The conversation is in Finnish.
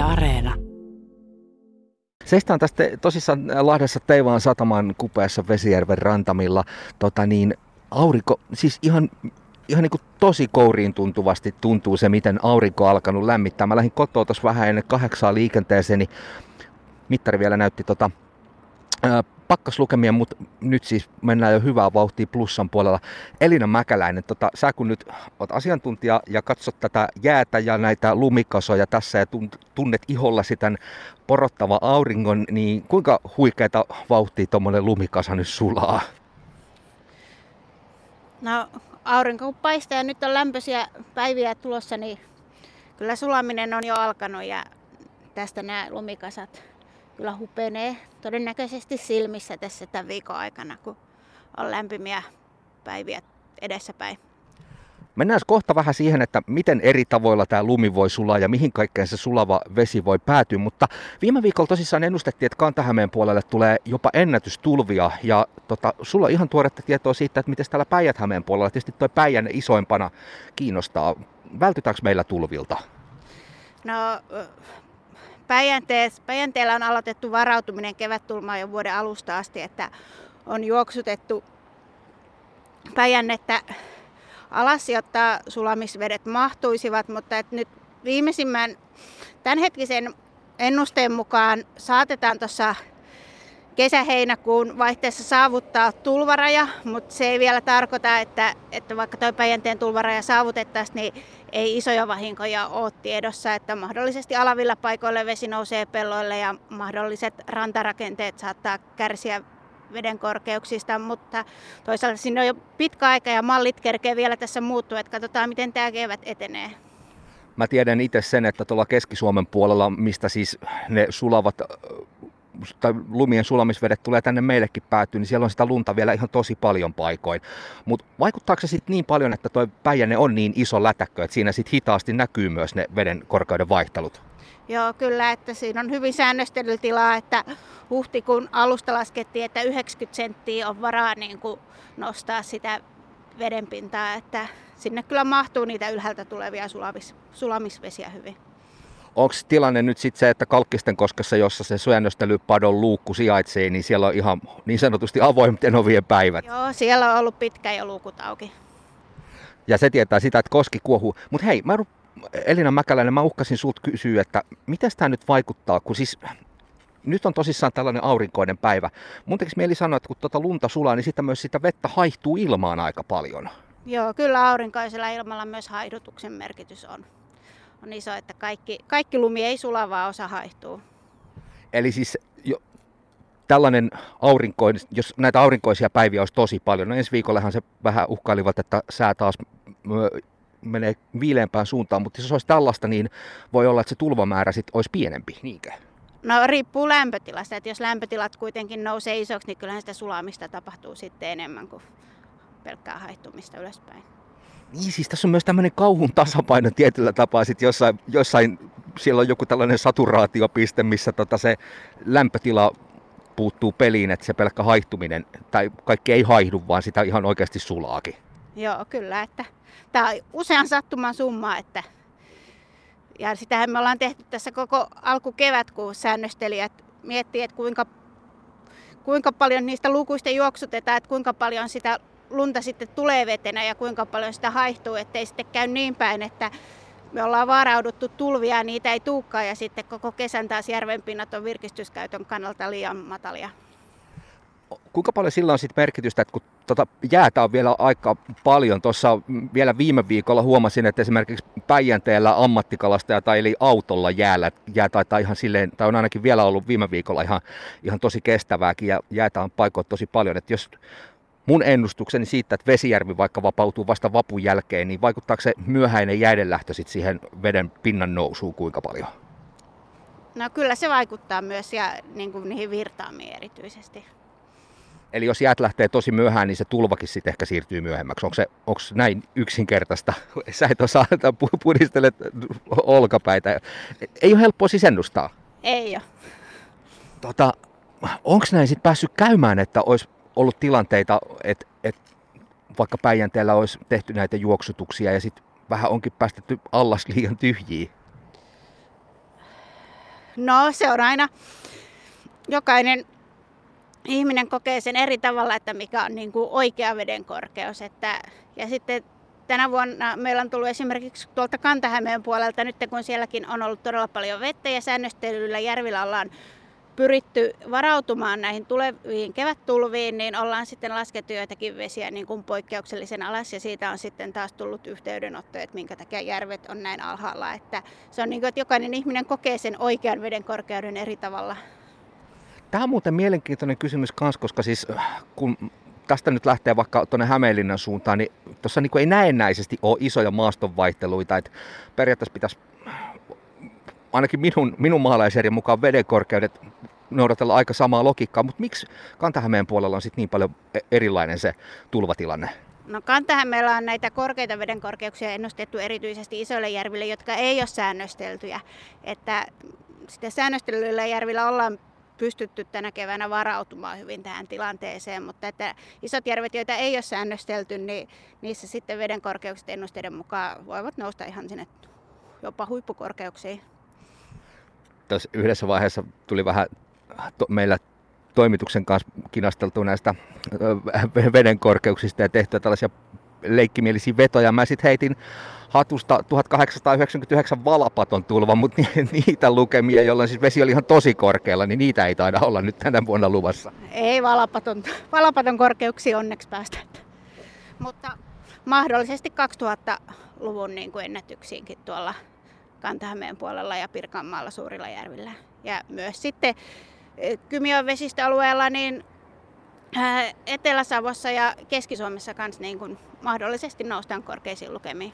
Areena. Seistään tästä tosissaan Lahdessa Teivaan sataman kupeessa Vesijärven rantamilla. Tota niin, aurinko, siis ihan, ihan niin kuin tosi kouriin tuntuvasti tuntuu se, miten aurinko on alkanut lämmittää. Mä lähdin kotoa tuossa vähän ennen kahdeksaa liikenteeseen, niin mittari vielä näytti tota, ää, pakkaslukemia, mutta nyt siis mennään jo hyvää vauhtia plussan puolella. Elina Mäkäläinen, tota, sä kun nyt oot asiantuntija ja katsot tätä jäätä ja näitä lumikasoja tässä ja tunnet ihollasi tämän porottava auringon, niin kuinka huikeita vauhtia tuommoinen lumikasa nyt sulaa? No aurinko kun paistaa ja nyt on lämpöisiä päiviä tulossa, niin kyllä sulaminen on jo alkanut ja tästä nämä lumikasat kyllä hupenee todennäköisesti silmissä tässä tämän viikon aikana, kun on lämpimiä päiviä edessäpäin. Mennään kohta vähän siihen, että miten eri tavoilla tämä lumi voi sulaa ja mihin kaikkeen se sulava vesi voi päätyä, mutta viime viikolla tosissaan ennustettiin, että Kantahämeen puolelle tulee jopa ennätystulvia ja tota, sulla on ihan tuoretta tietoa siitä, että miten täällä Päijät-Hämeen puolella, tietysti tuo Päijänne isoimpana kiinnostaa. Vältytäänkö meillä tulvilta? No Päijänteellä on aloitettu varautuminen kevättulmaan jo vuoden alusta asti, että on juoksutettu Päijännettä alas, jotta sulamisvedet mahtuisivat, mutta että nyt viimeisimmän tämänhetkisen ennusteen mukaan saatetaan tuossa kesä-heinäkuun vaihteessa saavuttaa tulvaraja, mutta se ei vielä tarkoita, että, että vaikka tuo Päijänteen tulvaraja saavutettaisiin, niin ei isoja vahinkoja ole tiedossa, että mahdollisesti alavilla paikoilla vesi nousee pelloille ja mahdolliset rantarakenteet saattaa kärsiä veden korkeuksista, mutta toisaalta sinne on jo pitkä aika ja mallit kerkee vielä tässä muuttua, että katsotaan miten tämä kevät etenee. Mä tiedän itse sen, että tuolla Keski-Suomen puolella, mistä siis ne sulavat tai lumien sulamisvedet tulee tänne meillekin päätyy, niin siellä on sitä lunta vielä ihan tosi paljon paikoin. Mutta vaikuttaako se sitten niin paljon, että tuo Päijänne on niin iso lätäkkö, että siinä sitten hitaasti näkyy myös ne veden korkeuden vaihtelut? Joo, kyllä, että siinä on hyvin säännöstelytilaa, että huhtikuun alusta laskettiin, että 90 senttiä on varaa niin kuin nostaa sitä vedenpintaa, että sinne kyllä mahtuu niitä ylhäältä tulevia sulamis, sulamisvesiä hyvin. Onko tilanne nyt sitten se, että Kalkkisten koskessa, jossa se syönnöstelypadon luukku sijaitsee, niin siellä on ihan niin sanotusti avoimten ovien päivät? Joo, siellä on ollut pitkä jo luukut auki. Ja se tietää sitä, että koski kuohuu. Mutta hei, mä Elina Mäkäläinen, mä uhkasin sut kysyä, että miten tämä nyt vaikuttaa, kun siis nyt on tosissaan tällainen aurinkoinen päivä. Mun tekisi mieli sanoa, että kun tuota lunta sulaa, niin sitten myös sitä vettä haihtuu ilmaan aika paljon. Joo, kyllä aurinkoisella ilmalla myös haihdutuksen merkitys on, on iso, että kaikki, kaikki lumi ei sula, vaan osa haihtuu. Eli siis jo, tällainen aurinkoin, jos näitä aurinkoisia päiviä olisi tosi paljon, no ensi viikollehan se vähän uhkailivat, että sää taas menee viileämpään suuntaan, mutta jos se olisi tällaista, niin voi olla, että se tulvamäärä sitten olisi pienempi, niinkö? No riippuu lämpötilasta, että jos lämpötilat kuitenkin nousee isoksi, niin kyllähän sitä sulamista tapahtuu sitten enemmän kuin pelkkää haihtumista ylöspäin. Niin, siis tässä on myös tämmöinen kauhun tasapaino tietyllä tapaa. Sitten jossain, jossain siellä on joku tällainen saturaatiopiste, missä tota se lämpötila puuttuu peliin, että se pelkkä haihtuminen, tai kaikki ei haihdu, vaan sitä ihan oikeasti sulaakin. Joo, kyllä, että tämä on usean sattuman summa, että ja sitähän me ollaan tehty tässä koko alkukevät, kun säännöstelijät miettii, että kuinka, kuinka paljon niistä lukuista juoksutetaan, että kuinka paljon sitä lunta sitten tulee vetenä ja kuinka paljon sitä haihtuu, ettei sitten käy niin päin, että me ollaan varauduttu tulvia ja niitä ei tuukkaan ja sitten koko kesän taas järvenpinnat on virkistyskäytön kannalta liian matalia. Kuinka paljon sillä on sitten merkitystä, että kun tota jäätä on vielä aika paljon, tuossa vielä viime viikolla huomasin, että esimerkiksi Päijänteellä ammattikalastaja tai eli autolla jäällä, jää taitaa ihan silleen, tai on ainakin vielä ollut viime viikolla ihan, ihan tosi kestävääkin ja jäätä on paikoilla tosi paljon, että jos mun ennustukseni siitä, että Vesijärvi vaikka vapautuu vasta vapun jälkeen, niin vaikuttaako se myöhäinen jäidenlähtö sitten siihen veden pinnan nousuun kuinka paljon? No kyllä se vaikuttaa myös ja niin kuin niihin virtaamiin erityisesti. Eli jos jäät lähtee tosi myöhään, niin se tulvakin sitten ehkä siirtyy myöhemmäksi. Onko se onko näin yksinkertaista? Sä et osaa, että pudistelet olkapäitä. Ei ole helppoa siis ennustaa. Ei ole. Tota, onko näin sitten päässyt käymään, että olisi ollut tilanteita, että, että vaikka Päijänteellä olisi tehty näitä juoksutuksia ja sitten vähän onkin päästetty allas liian tyhjiä? No se on aina, jokainen ihminen kokee sen eri tavalla, että mikä on niin kuin oikea veden korkeus. Että, ja sitten tänä vuonna meillä on tullut esimerkiksi tuolta Kantahämeen puolelta, nyt kun sielläkin on ollut todella paljon vettä ja säännöstelyllä järvillä ollaan pyritty varautumaan näihin tuleviin kevättulviin, niin ollaan sitten laskettu joitakin vesiä niin kuin poikkeuksellisen alas ja siitä on sitten taas tullut yhteydenotto, että minkä takia järvet on näin alhaalla. Että se on niin kuin, että jokainen ihminen kokee sen oikean veden korkeuden eri tavalla. Tämä on muuten mielenkiintoinen kysymys myös, koska siis kun tästä nyt lähtee vaikka tuonne Hämeenlinnan suuntaan, niin tuossa niin ei näennäisesti ole isoja maastonvaihteluita, että periaatteessa pitäisi ainakin minun, minun maalaisjärjen mukaan vedenkorkeudet noudatella aika samaa logiikkaa, mutta miksi Kantahämeen puolella on sitten niin paljon e- erilainen se tulvatilanne? No Kantahämeellä on näitä korkeita vedenkorkeuksia ennustettu erityisesti isoille järville, jotka ei ole säännösteltyjä. Että sitä säännöstelyillä järvillä ollaan pystytty tänä keväänä varautumaan hyvin tähän tilanteeseen, mutta että isot järvet, joita ei ole säännöstelty, niin niissä sitten veden korkeukset ennusteiden mukaan voivat nousta ihan sinne jopa huippukorkeuksiin. Tässä yhdessä vaiheessa tuli vähän to, meillä toimituksen kanssa kinasteltu näistä veden korkeuksista ja tehtyä tällaisia leikkimielisiä vetoja. Mä sitten heitin hatusta 1899 valapaton tulva, mutta niitä lukemia, jolloin siis vesi oli ihan tosi korkealla, niin niitä ei taida olla nyt tänä vuonna luvassa. Ei valapaton, valapaton korkeuksia onneksi päästä. Mutta mahdollisesti 2000-luvun niin kuin ennätyksiinkin tuolla Kantahämeen puolella ja Pirkanmaalla suurilla järvillä. Ja myös sitten e, Kymiön vesistöalueella niin Etelä-Savossa ja Keski-Suomessa kanssa niin kuin mahdollisesti noustaan korkeisiin lukemiin.